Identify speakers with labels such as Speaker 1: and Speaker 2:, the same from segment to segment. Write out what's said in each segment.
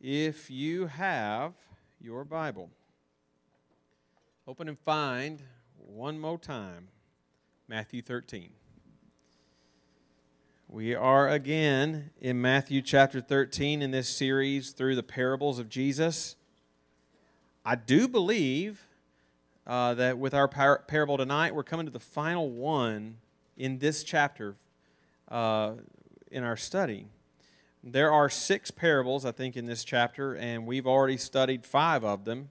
Speaker 1: if you have your Bible. Open and find one more time Matthew 13. We are again in Matthew chapter 13 in this series through the parables of Jesus. I do believe uh, that with our par- parable tonight, we're coming to the final one in this chapter uh, in our study. There are six parables, I think, in this chapter, and we've already studied five of them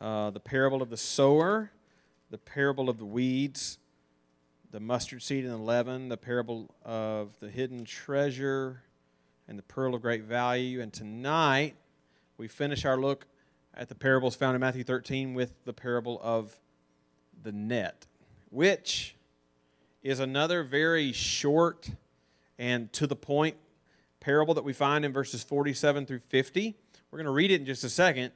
Speaker 1: uh, the parable of the sower, the parable of the weeds, the mustard seed and the leaven, the parable of the hidden treasure, and the pearl of great value. And tonight, we finish our look at the parables found in Matthew 13 with the parable of the net, which is another very short and to the point parable that we find in verses 47 through 50. We're going to read it in just a second.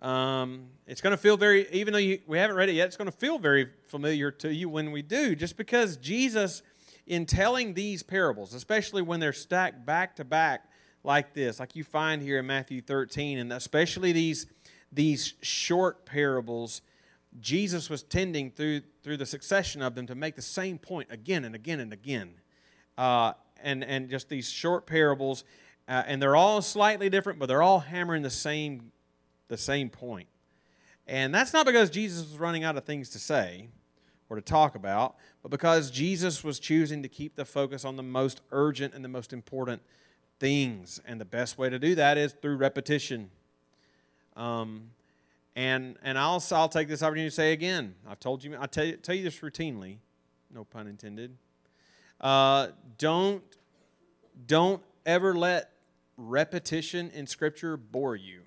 Speaker 1: Um, it's going to feel very, even though you, we haven't read it yet, it's going to feel very familiar to you when we do, just because Jesus, in telling these parables, especially when they're stacked back to back like this, like you find here in Matthew 13, and especially these, these short parables, Jesus was tending through, through the succession of them to make the same point again and again and again. Uh, and, and just these short parables, uh, and they're all slightly different, but they're all hammering the same, the same point. And that's not because Jesus was running out of things to say or to talk about, but because Jesus was choosing to keep the focus on the most urgent and the most important things. And the best way to do that is through repetition. Um, and and I'll, I'll take this opportunity to say again, I've told you, I tell you, tell you this routinely, no pun intended. Uh, don't, don't ever let repetition in Scripture bore you.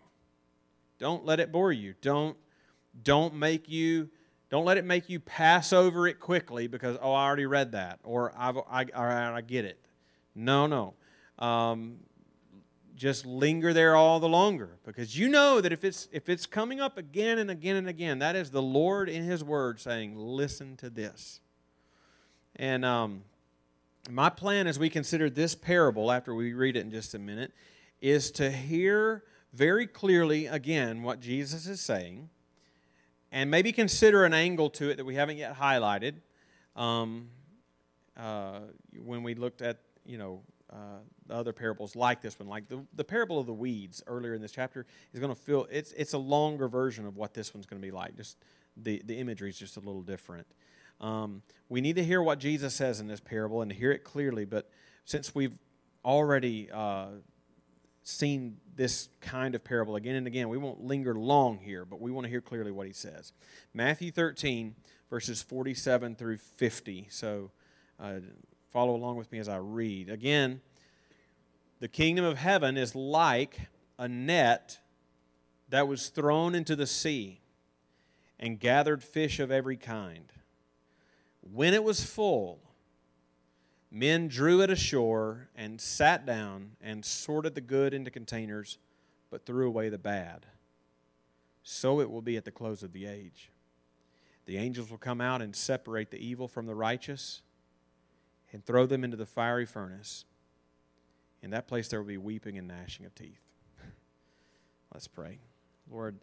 Speaker 1: Don't let it bore you. Don't, don't make you, don't let it make you pass over it quickly because, oh, I already read that or I've, I, I, I get it. No, no. Um, just linger there all the longer because you know that if it's if it's coming up again and again and again that is the lord in his word saying listen to this and um, my plan as we consider this parable, after we read it in just a minute, is to hear very clearly again what Jesus is saying and maybe consider an angle to it that we haven't yet highlighted. Um, uh, when we looked at, you know, uh, the other parables like this one, like the, the parable of the weeds earlier in this chapter, is going to feel it's it's a longer version of what this one's going to be like. Just the the imagery is just a little different. Um, we need to hear what Jesus says in this parable and to hear it clearly, but since we've already uh, seen this kind of parable again and again, we won't linger long here, but we want to hear clearly what he says. Matthew 13, verses 47 through 50. So uh, follow along with me as I read. Again, the kingdom of heaven is like a net that was thrown into the sea and gathered fish of every kind. When it was full, men drew it ashore and sat down and sorted the good into containers, but threw away the bad. So it will be at the close of the age. The angels will come out and separate the evil from the righteous and throw them into the fiery furnace. In that place there will be weeping and gnashing of teeth. Let's pray. Lord,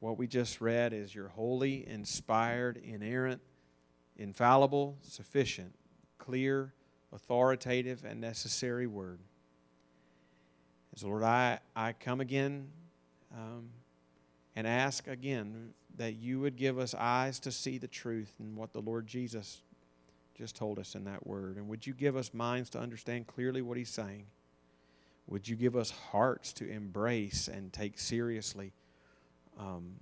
Speaker 1: what we just read is your holy, inspired, inerrant, infallible, sufficient, clear, authoritative, and necessary word. So, Lord, I, I come again um, and ask again that you would give us eyes to see the truth and what the Lord Jesus just told us in that word. And would you give us minds to understand clearly what he's saying? Would you give us hearts to embrace and take seriously um,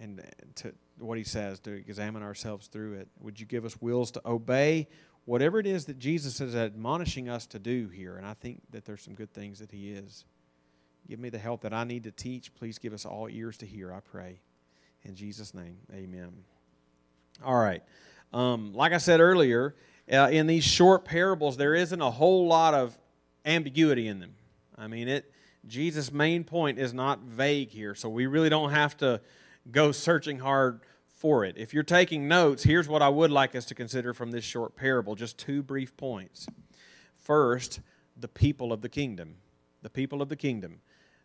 Speaker 1: and to what he says, to examine ourselves through it. Would you give us wills to obey whatever it is that Jesus is admonishing us to do here? And I think that there's some good things that he is. Give me the help that I need to teach. Please give us all ears to hear, I pray. In Jesus' name, amen. All right. Um, like I said earlier, uh, in these short parables, there isn't a whole lot of ambiguity in them. I mean, it. Jesus' main point is not vague here, so we really don't have to go searching hard for it. If you're taking notes, here's what I would like us to consider from this short parable just two brief points. First, the people of the kingdom. The people of the kingdom.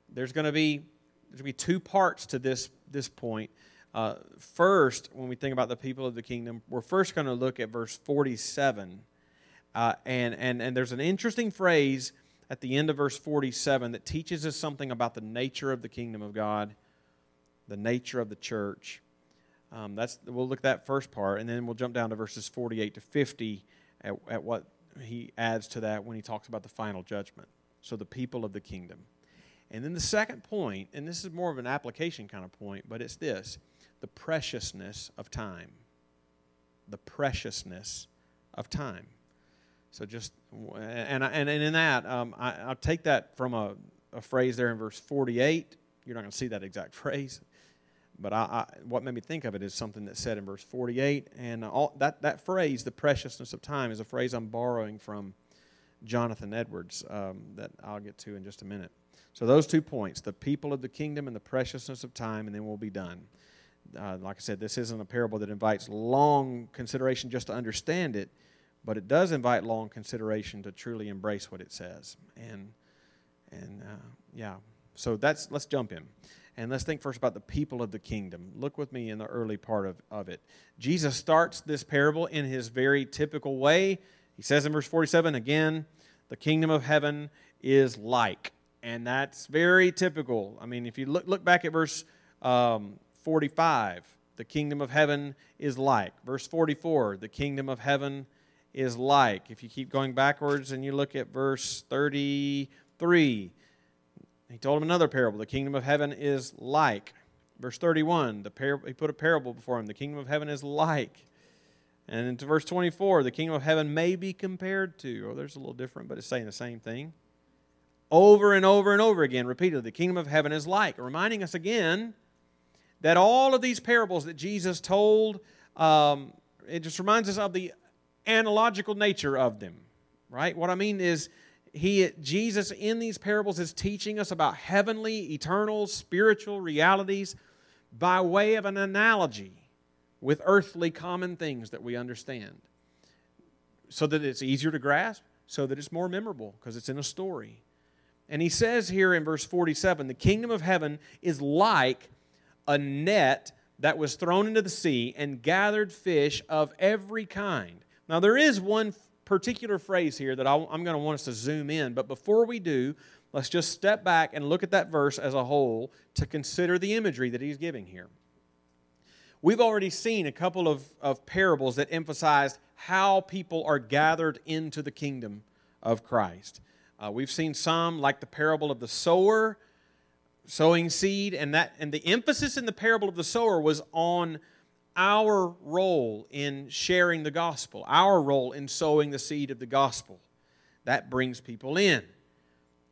Speaker 1: there's going to be there's going to be two parts to this this point. Uh, first, when we think about the people of the kingdom, we're first going to look at verse 47. Uh, and, and, and there's an interesting phrase at the end of verse 47 that teaches us something about the nature of the kingdom of God, the nature of the church. Um, that's, we'll look at that first part, and then we'll jump down to verses 48 to 50 at, at what he adds to that when he talks about the final judgment. So, the people of the kingdom. And then the second point, and this is more of an application kind of point, but it's this the preciousness of time. The preciousness of time. So just, and, and, and in that, um, I, I'll take that from a, a phrase there in verse 48. You're not going to see that exact phrase. But I, I, what made me think of it is something that's said in verse 48. And all, that, that phrase, the preciousness of time, is a phrase I'm borrowing from Jonathan Edwards um, that I'll get to in just a minute. So, those two points the people of the kingdom and the preciousness of time, and then we'll be done. Uh, like I said, this isn't a parable that invites long consideration just to understand it, but it does invite long consideration to truly embrace what it says. And, and uh, yeah, so that's let's jump in. And let's think first about the people of the kingdom. Look with me in the early part of, of it. Jesus starts this parable in his very typical way. He says in verse 47 again, the kingdom of heaven is like. And that's very typical. I mean, if you look, look back at verse um, 45, the kingdom of heaven is like. Verse 44, the kingdom of heaven is like. If you keep going backwards and you look at verse 33, he told him another parable. The kingdom of heaven is like. Verse 31, the par- he put a parable before him. The kingdom of heaven is like. And into verse 24, the kingdom of heaven may be compared to. Oh, there's a little different, but it's saying the same thing. Over and over and over again, repeatedly, the kingdom of heaven is like. Reminding us again that all of these parables that Jesus told, um, it just reminds us of the analogical nature of them, right? What I mean is, he Jesus in these parables is teaching us about heavenly, eternal, spiritual realities by way of an analogy with earthly common things that we understand. So that it's easier to grasp, so that it's more memorable because it's in a story. And he says here in verse 47 the kingdom of heaven is like a net that was thrown into the sea and gathered fish of every kind. Now, there is one particular phrase here that I, am going to want us to zoom in. But before we do, let's just step back and look at that verse as a whole to consider the imagery that he's giving here. We've already seen a couple of, of parables that emphasize how people are gathered into the kingdom of Christ. Uh, we've seen some, like the parable of the sower, sowing seed, and that and the emphasis in the parable of the sower was on our role in sharing the gospel, our role in sowing the seed of the gospel. That brings people in.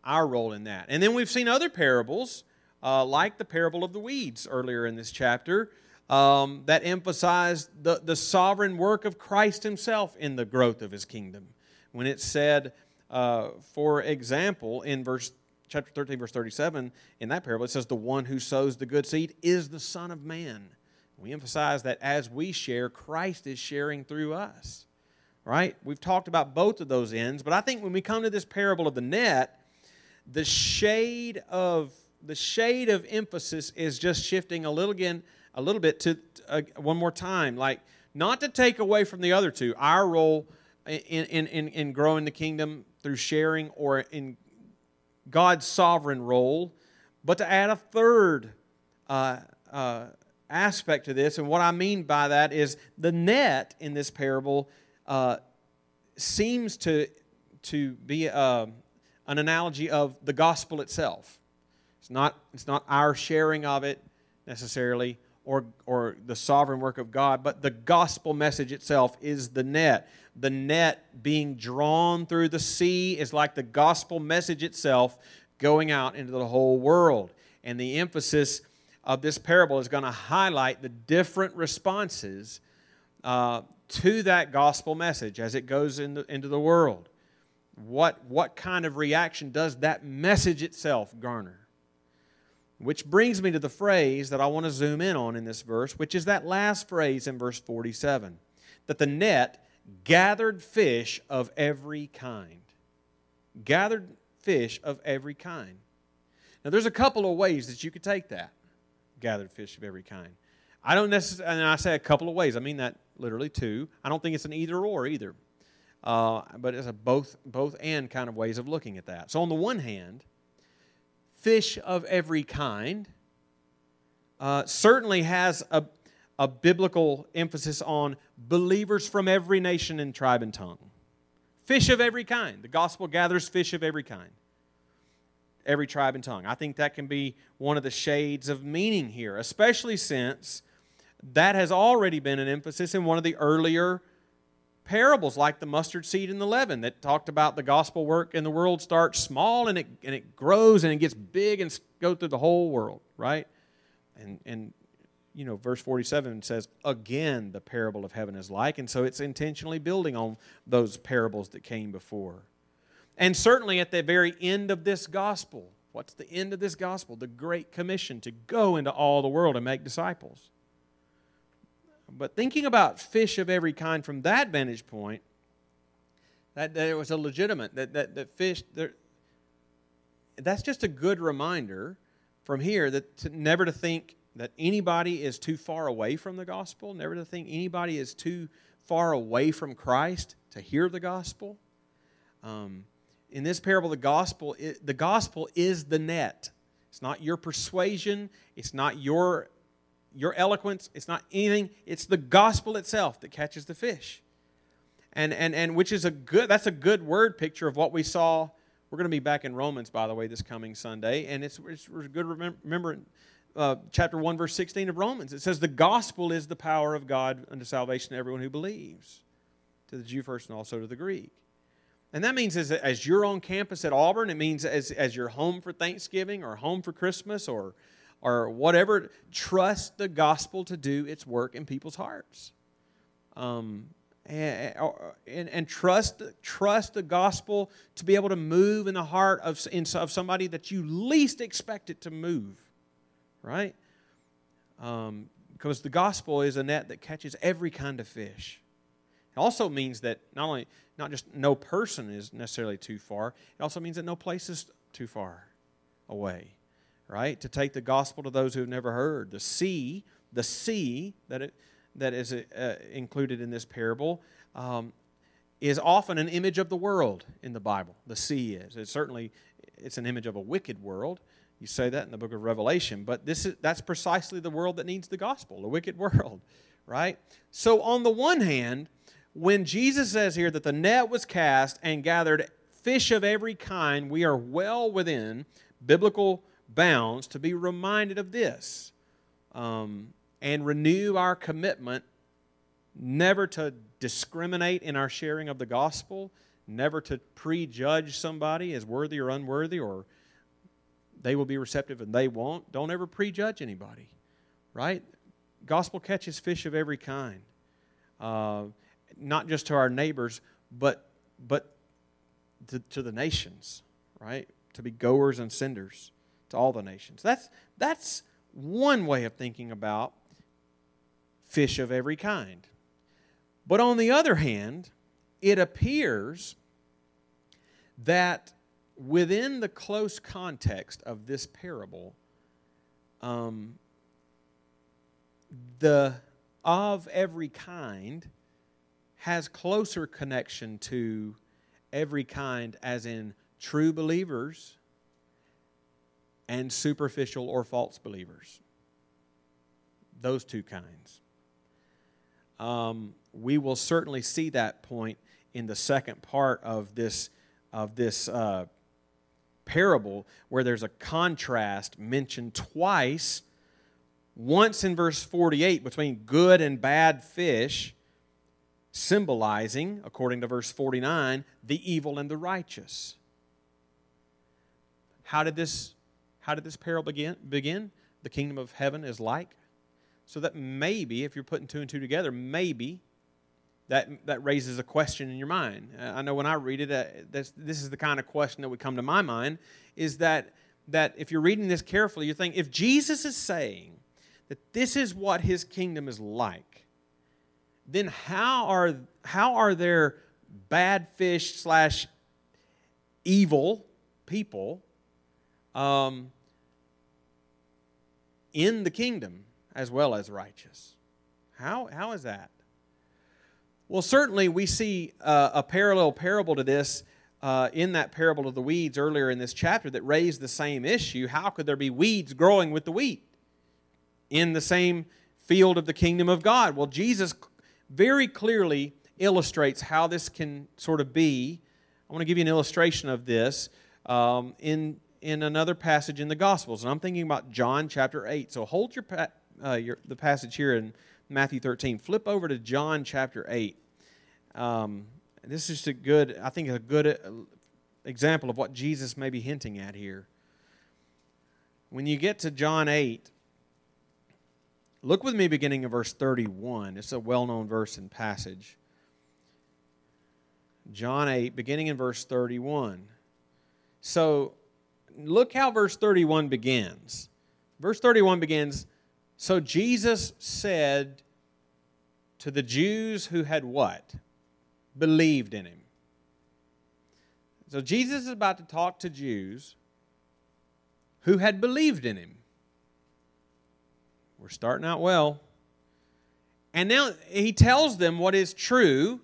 Speaker 1: Our role in that. And then we've seen other parables, uh, like the parable of the weeds earlier in this chapter, um, that emphasize the, the sovereign work of Christ Himself in the growth of His kingdom. When it said, uh, for example, in verse chapter 13, verse 37, in that parable, it says, The one who sows the good seed is the Son of Man. We emphasize that as we share, Christ is sharing through us. Right? We've talked about both of those ends, but I think when we come to this parable of the net, the shade of the shade of emphasis is just shifting a little again a little bit to uh, one more time like not to take away from the other two our role in, in, in, in growing the kingdom through sharing or in god's sovereign role but to add a third uh, uh, aspect to this. And what I mean by that is the net in this parable uh, seems to, to be uh, an analogy of the gospel itself. It's not, it's not our sharing of it necessarily or, or the sovereign work of God, but the gospel message itself is the net. The net being drawn through the sea is like the gospel message itself going out into the whole world. And the emphasis of this parable is going to highlight the different responses uh, to that gospel message as it goes into, into the world. What, what kind of reaction does that message itself garner? Which brings me to the phrase that I want to zoom in on in this verse, which is that last phrase in verse 47 that the net gathered fish of every kind. Gathered fish of every kind. Now, there's a couple of ways that you could take that gathered fish of every kind. I don't necessarily, and I say a couple of ways. I mean that literally two. I don't think it's an either or either, uh, but it's a both both and kind of ways of looking at that. So on the one hand, fish of every kind uh, certainly has a a biblical emphasis on believers from every nation and tribe and tongue. Fish of every kind. The gospel gathers fish of every kind, every tribe and tongue. I think that can be one of the shades of meaning here, especially since that has already been an emphasis in one of the earlier parables, like the mustard seed and the leaven, that talked about the gospel work in the world starts small and it, and it grows and it gets big and goes through the whole world, right? And, and you know, verse 47 says, again, the parable of heaven is like. And so it's intentionally building on those parables that came before. And certainly at the very end of this gospel, what's the end of this gospel? The Great Commission to go into all the world and make disciples. But thinking about fish of every kind from that vantage point, that, that it was a legitimate, that, that, that fish, that's just a good reminder from here that to, never to think that anybody is too far away from the gospel, never to think anybody is too far away from Christ to hear the gospel. Um, in this parable, the gospel, the gospel is the net. It's not your persuasion. It's not your, your eloquence. It's not anything. It's the gospel itself that catches the fish. And, and, and which is a good, that's a good word picture of what we saw. We're going to be back in Romans, by the way, this coming Sunday. And it's, it's good remember, remember uh, chapter 1, verse 16 of Romans. It says, The gospel is the power of God unto salvation to everyone who believes, to the Jew first and also to the Greek. And that means as, as you're on campus at Auburn, it means as, as you're home for Thanksgiving or home for Christmas or, or whatever, trust the gospel to do its work in people's hearts. Um, and, and, and, trust, trust the gospel to be able to move in the heart of, in, of somebody that you least expect it to move right? Um, because the gospel is a net that catches every kind of fish. It also means that not only not just no person is necessarily too far, it also means that no place is too far away, right? To take the gospel to those who have never heard. The sea, the sea that it that is uh, included in this parable um, is often an image of the world in the Bible. The sea is. It's certainly it's an image of a wicked world, you say that in the book of Revelation, but this is that's precisely the world that needs the gospel, the wicked world, right? So on the one hand, when Jesus says here that the net was cast and gathered fish of every kind, we are well within biblical bounds to be reminded of this um, and renew our commitment never to discriminate in our sharing of the gospel, never to prejudge somebody as worthy or unworthy or they will be receptive and they won't. Don't ever prejudge anybody, right? Gospel catches fish of every kind, uh, not just to our neighbors, but but to, to the nations, right? To be goers and senders to all the nations. That's that's one way of thinking about fish of every kind. But on the other hand, it appears that within the close context of this parable, um, the of every kind has closer connection to every kind, as in true believers and superficial or false believers. Those two kinds. Um, we will certainly see that point in the second part of this of this uh, parable where there's a contrast mentioned twice once in verse 48 between good and bad fish symbolizing according to verse 49 the evil and the righteous. How did this how did this parable begin begin? The kingdom of heaven is like. So that maybe if you're putting two and two together maybe that, that raises a question in your mind. I know when I read it, uh, this, this is the kind of question that would come to my mind is that, that if you're reading this carefully, you're think if Jesus is saying that this is what his kingdom is like, then how are, how are there bad fish slash evil people um, in the kingdom as well as righteous. How, how is that? Well, certainly we see uh, a parallel parable to this uh, in that parable of the weeds earlier in this chapter that raised the same issue. How could there be weeds growing with the wheat in the same field of the kingdom of God? Well, Jesus very clearly illustrates how this can sort of be. I want to give you an illustration of this um, in, in another passage in the Gospels, and I'm thinking about John chapter 8. So hold your, uh, your the passage here in Matthew 13. Flip over to John chapter 8. Um, this is a good, I think, a good uh, example of what Jesus may be hinting at here. When you get to John 8, look with me beginning in verse 31. It's a well known verse and passage. John 8, beginning in verse 31. So, look how verse 31 begins. Verse 31 begins So Jesus said to the Jews who had what? believed in him. So Jesus is about to talk to Jews who had believed in him. We're starting out well. And now he tells them what is true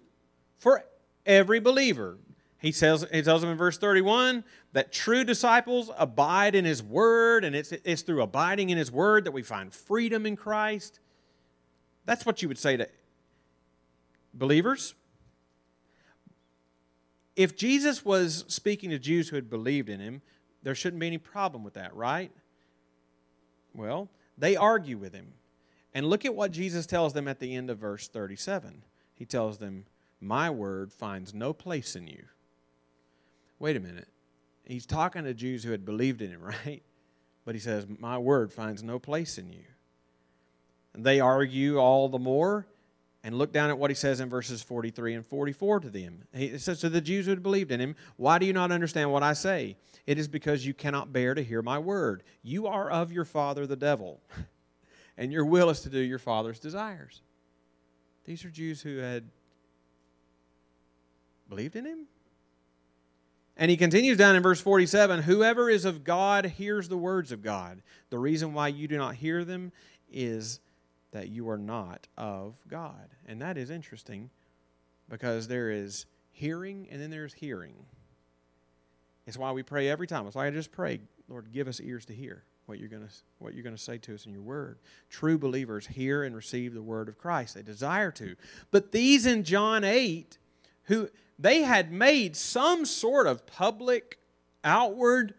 Speaker 1: for every believer. He says he tells them in verse 31 that true disciples abide in his word, and it's, it's through abiding in his word that we find freedom in Christ. That's what you would say to believers if Jesus was speaking to Jews who had believed in him, there shouldn't be any problem with that, right? Well, they argue with him. And look at what Jesus tells them at the end of verse 37. He tells them, My word finds no place in you. Wait a minute. He's talking to Jews who had believed in him, right? But he says, My word finds no place in you. And they argue all the more. And look down at what he says in verses 43 and 44 to them. He says to the Jews who had believed in him, Why do you not understand what I say? It is because you cannot bear to hear my word. You are of your father, the devil, and your will is to do your father's desires. These are Jews who had believed in him. And he continues down in verse 47 Whoever is of God hears the words of God. The reason why you do not hear them is that you are not of God. And that is interesting because there is hearing and then there's hearing. It's why we pray every time. It's why I just pray, Lord, give us ears to hear what you're going to what you're going to say to us in your word. True believers hear and receive the word of Christ. They desire to. But these in John 8 who they had made some sort of public outward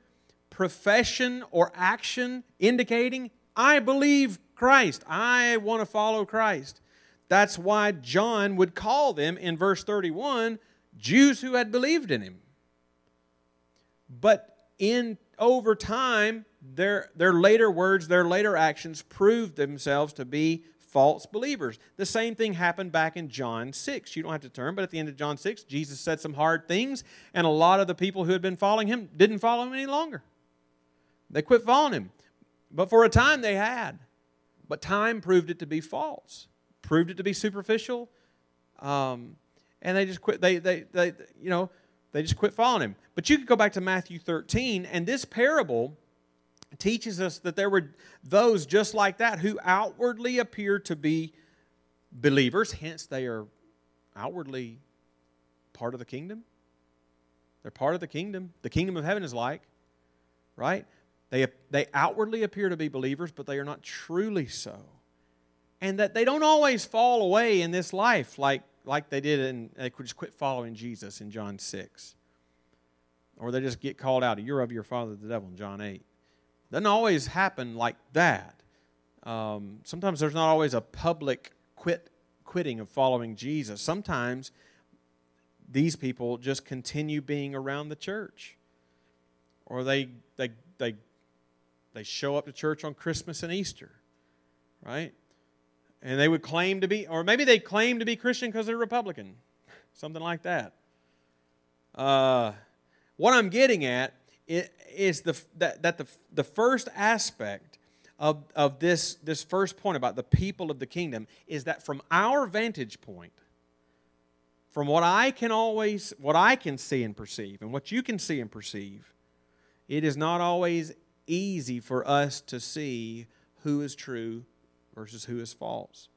Speaker 1: profession or action indicating I believe Christ. I want to follow Christ. That's why John would call them in verse 31 Jews who had believed in him. But in over time, their, their later words, their later actions proved themselves to be false believers. The same thing happened back in John 6. You don't have to turn, but at the end of John 6, Jesus said some hard things, and a lot of the people who had been following him didn't follow him any longer. They quit following him. But for a time, they had. But time proved it to be false, proved it to be superficial, um, and they just quit. They, they, they, you know, they just quit following him. But you could go back to Matthew 13, and this parable teaches us that there were those just like that who outwardly appear to be believers, hence they are outwardly part of the kingdom. They're part of the kingdom. The kingdom of heaven is like, right? They, they outwardly appear to be believers, but they are not truly so. And that they don't always fall away in this life like, like they did and they could just quit following Jesus in John 6. Or they just get called out, you're of your father the devil in John 8. Doesn't always happen like that. Um, sometimes there's not always a public quit, quitting of following Jesus. Sometimes these people just continue being around the church. Or they, they, they they show up to church on Christmas and Easter, right? And they would claim to be, or maybe they claim to be Christian because they're Republican, something like that. Uh, what I'm getting at is the, that, that the, the first aspect of, of this, this first point about the people of the kingdom is that from our vantage point, from what I can always, what I can see and perceive, and what you can see and perceive, it is not always easy for us to see who is true versus who is false.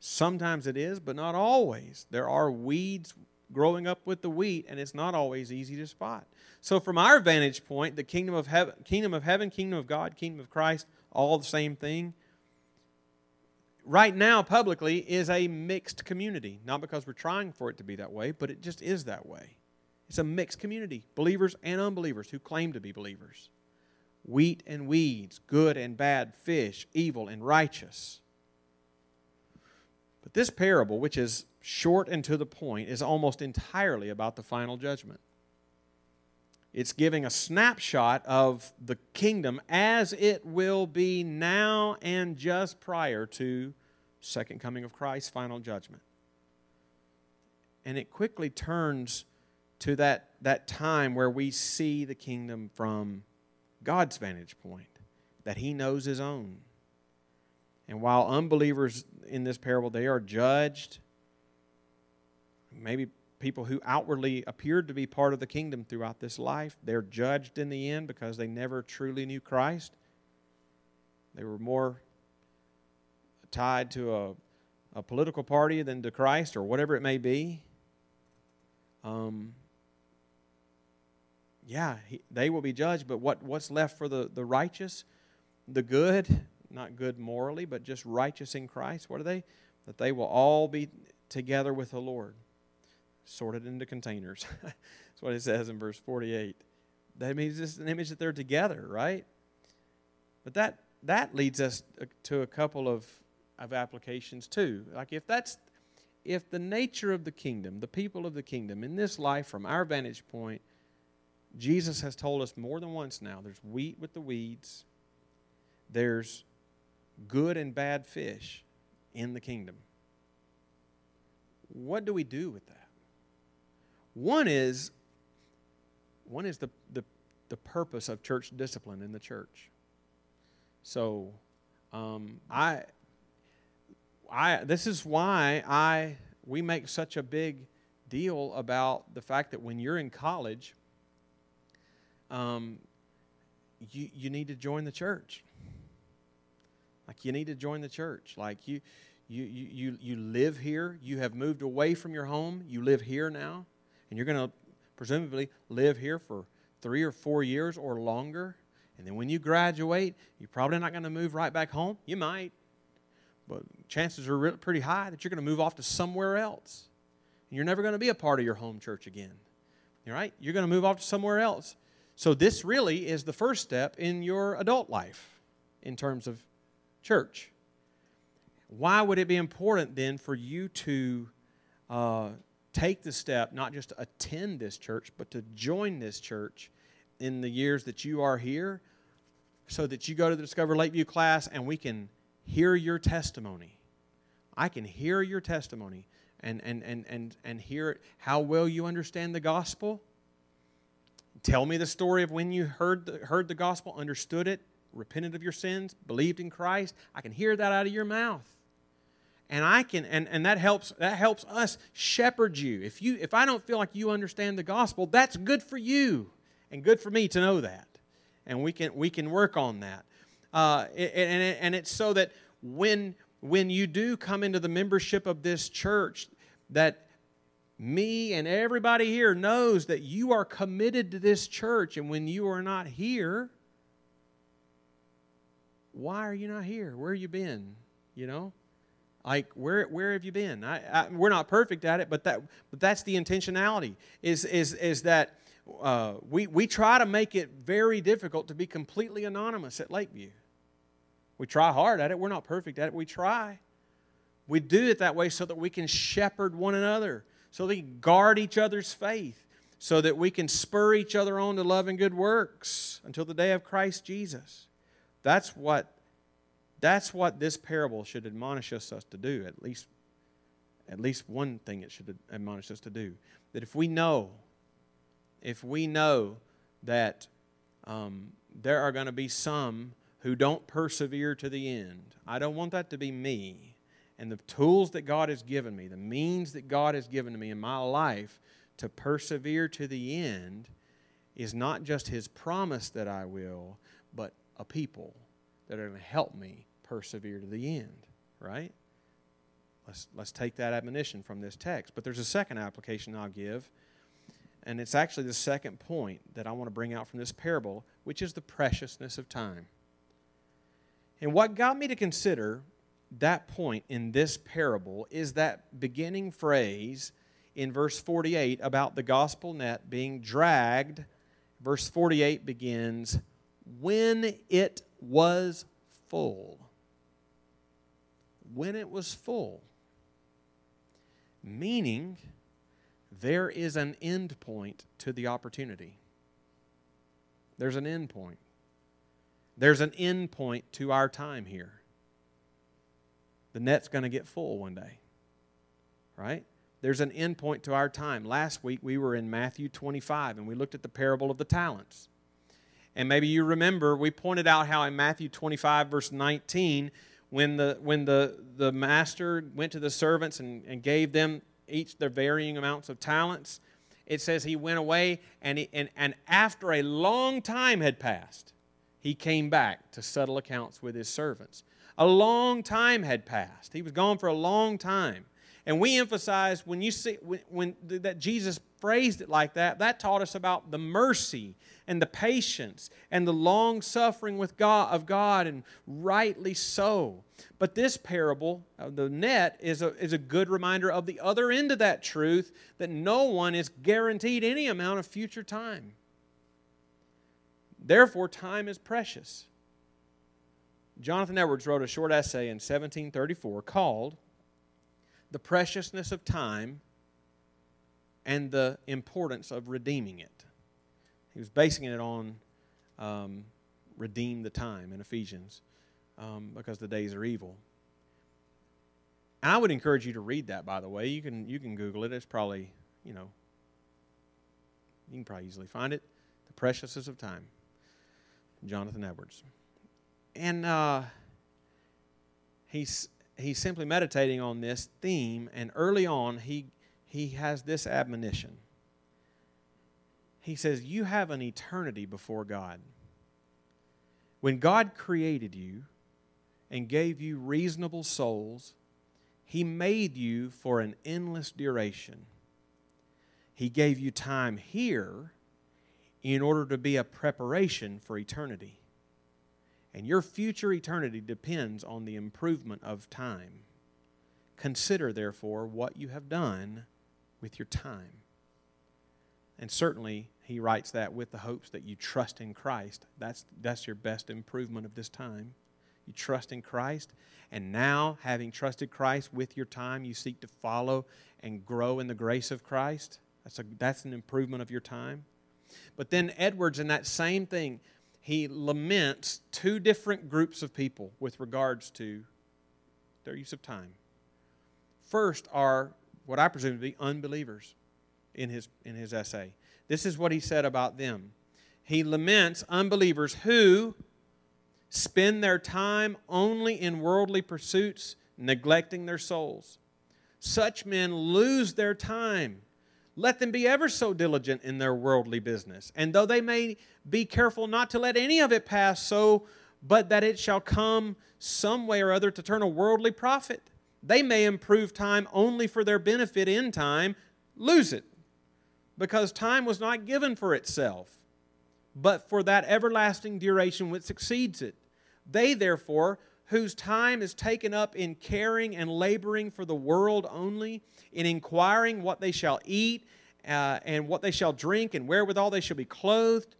Speaker 1: Sometimes it is, but not always. There are weeds growing up with the wheat, and it's not always easy to spot. So, from our vantage point, the kingdom of heaven, kingdom of heaven, kingdom of God, kingdom of Christ, all the same thing. Right now, publicly, is a mixed community. Not because we're trying for it to be that way, but it just is that way. It's a mixed community, believers and unbelievers who claim to be believers. Wheat and weeds, good and bad, fish, evil and righteous. But this parable, which is short and to the point, is almost entirely about the final judgment. It's giving a snapshot of the kingdom as it will be now and just prior to second coming of Christ, final judgment. And it quickly turns to that, that time where we see the kingdom from God's vantage point, that He knows His own. And while unbelievers in this parable, they are judged, maybe people who outwardly appeared to be part of the kingdom throughout this life, they're judged in the end because they never truly knew Christ. They were more tied to a, a political party than to Christ or whatever it may be. Um, yeah, he, they will be judged, but what, what's left for the, the righteous, the good, not good morally, but just righteous in Christ, what are they? That they will all be together with the Lord, sorted into containers. That's what it says in verse 48. That means it's an image that they're together, right? But that, that leads us uh, to a couple of, of applications too. Like if that's if the nature of the kingdom, the people of the kingdom in this life from our vantage point, Jesus has told us more than once now there's wheat with the weeds, there's good and bad fish in the kingdom. What do we do with that? One is one is the, the, the purpose of church discipline in the church. So um, I I this is why I we make such a big deal about the fact that when you're in college um, you, you need to join the church. Like you need to join the church. Like you, you, you, you, you live here. You have moved away from your home. You live here now. And you're going to presumably live here for three or four years or longer. And then when you graduate, you're probably not going to move right back home. You might. But chances are pretty high that you're going to move off to somewhere else. And you're never going to be a part of your home church again. All right? You're going to move off to somewhere else. So, this really is the first step in your adult life in terms of church. Why would it be important then for you to uh, take the step, not just to attend this church, but to join this church in the years that you are here so that you go to the Discover Lakeview class and we can hear your testimony? I can hear your testimony and, and, and, and, and hear how well you understand the gospel Tell me the story of when you heard the, heard the gospel, understood it, repented of your sins, believed in Christ. I can hear that out of your mouth. And I can and, and that helps that helps us shepherd you. If you if I don't feel like you understand the gospel, that's good for you and good for me to know that. And we can we can work on that. Uh, and, and it's so that when when you do come into the membership of this church, that me and everybody here knows that you are committed to this church, and when you are not here, why are you not here? Where have you been? You know, like where where have you been? I, I, we're not perfect at it, but that but that's the intentionality. Is is is that uh, we we try to make it very difficult to be completely anonymous at Lakeview. We try hard at it. We're not perfect at it. We try. We do it that way so that we can shepherd one another so we guard each other's faith, so that we can spur each other on to love and good works until the day of Christ Jesus. That's what that's what this parable should admonish us, us to do, at least at least one thing it should admonish us to do. That if we know, if we know that um, there are going to be some who don't persevere to the end, I don't want that to be me and the tools that God has given me, the means that God has given to me in my life to persevere to the end is not just His promise that I will, but a people that are going to help me persevere to the end, right? Let's, let's take that admonition from this text. But there's a second application I'll give, and it's actually the second point that I want to bring out from this parable, which is the preciousness of time. And what got me to consider that point in this parable is that beginning phrase in verse 48 about the gospel net being dragged. Verse 48 begins, When it was full. When it was full. Meaning, there is an end point to the opportunity. There's an end point. There's an end point to our time here. The net's going to get full one day, right? There's an end point to our time. Last week we were in Matthew 25 and we looked at the parable of the talents. And maybe you remember we pointed out how in Matthew 25, verse 19, when the, when the, the master went to the servants and, and gave them each their varying amounts of talents, it says he went away and, he, and, and after a long time had passed, he came back to settle accounts with his servants. A long time had passed. He was gone for a long time. And we emphasize when you see when, when that Jesus phrased it like that, that taught us about the mercy and the patience and the long suffering with God of God, and rightly so. But this parable, uh, the net, is a, is a good reminder of the other end of that truth that no one is guaranteed any amount of future time. Therefore, time is precious. Jonathan Edwards wrote a short essay in 1734 called The Preciousness of Time and the Importance of Redeeming It. He was basing it on um, redeem the time in Ephesians um, because the days are evil. And I would encourage you to read that, by the way. You can, you can Google it. It's probably, you know, you can probably easily find it. The Preciousness of Time. Jonathan Edwards and uh, he's he's simply meditating on this theme, and early on he he has this admonition. He says, "You have an eternity before God. When God created you and gave you reasonable souls, He made you for an endless duration. He gave you time here." in order to be a preparation for eternity. And your future eternity depends on the improvement of time. Consider, therefore, what you have done with your time. And certainly, he writes that with the hopes that you trust in Christ. That's, that's your best improvement of this time. You trust in Christ. And now, having trusted Christ with your time, you seek to follow and grow in the grace of Christ. That's, a, that's an improvement of your time. But then, Edwards, in that same thing, he laments two different groups of people with regards to their use of time. First are what I presume to be unbelievers in his, in his essay. This is what he said about them. He laments unbelievers who spend their time only in worldly pursuits, neglecting their souls. Such men lose their time let them be ever so diligent in their worldly business. And though they may be careful not to let any of it pass so, but that it shall come some way or other to turn a worldly profit. They may improve time only for their benefit in time, lose it, because time was not given for itself, but for that everlasting duration which succeeds it. They, therefore, whose time is taken up in caring and laboring for the world only, in inquiring what they shall eat uh, and what they shall drink, and wherewithal they shall be clothed,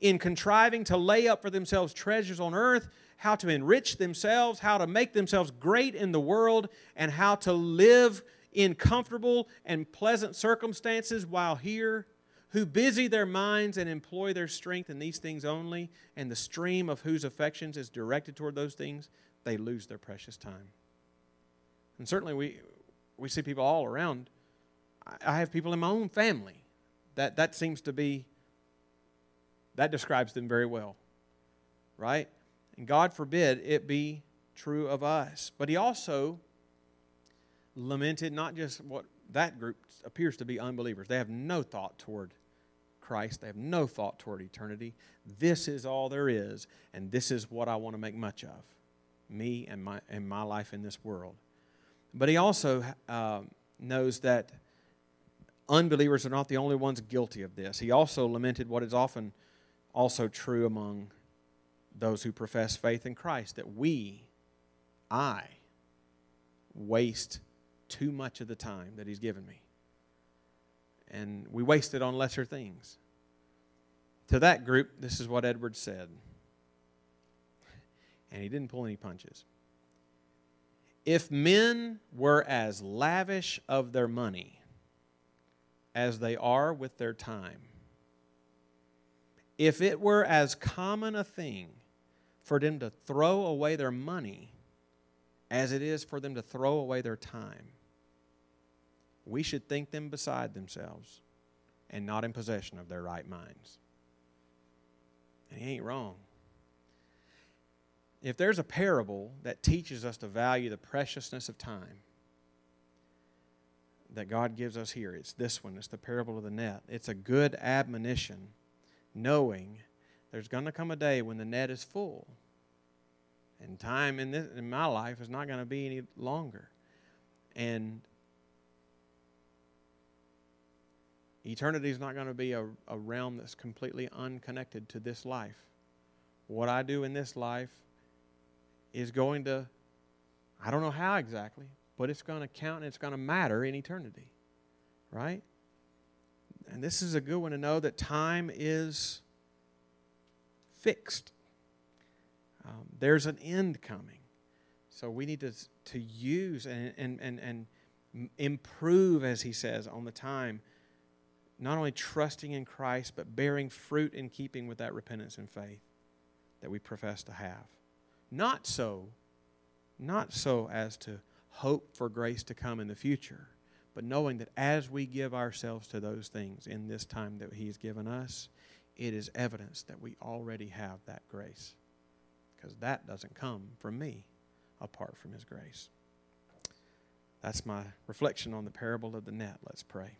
Speaker 1: in contriving to lay up for themselves treasures on earth, how to enrich themselves, how to make themselves great in the world, and how to live in comfortable and pleasant circumstances while here who busy their minds and employ their strength in these things only, and the stream of whose affections is directed toward those things, they lose their precious time. And certainly we, we see people all around. I have people in my own family that that seems to be, that describes them very well, right? And God forbid it be true of us. But he also lamented not just what that group appears to be unbelievers. They have no thought toward Christ. They have no thought toward eternity. This is all there is, and this is what I want to make much of me and my, and my life in this world. But he also uh, knows that unbelievers are not the only ones guilty of this. He also lamented what is often also true among those who profess faith in Christ that we, I, waste too much of the time that He's given me. And we waste it on lesser things. To that group, this is what Edwards said. And he didn't pull any punches. If men were as lavish of their money as they are with their time, if it were as common a thing for them to throw away their money as it is for them to throw away their time, we should think them beside themselves and not in possession of their right minds. And he ain't wrong. If there's a parable that teaches us to value the preciousness of time that God gives us here, it's this one. It's the parable of the net. It's a good admonition, knowing there's going to come a day when the net is full. And time in, this, in my life is not going to be any longer. And Eternity is not going to be a, a realm that's completely unconnected to this life. What I do in this life is going to, I don't know how exactly, but it's going to count and it's going to matter in eternity. Right? And this is a good one to know that time is fixed. Um, there's an end coming. So we need to, to use and, and, and, and improve, as he says, on the time not only trusting in Christ, but bearing fruit in keeping with that repentance and faith that we profess to have. Not so, not so as to hope for grace to come in the future, but knowing that as we give ourselves to those things in this time that He's given us, it is evidence that we already have that grace. Because that doesn't come from me apart from His grace. That's my reflection on the parable of the net. Let's pray.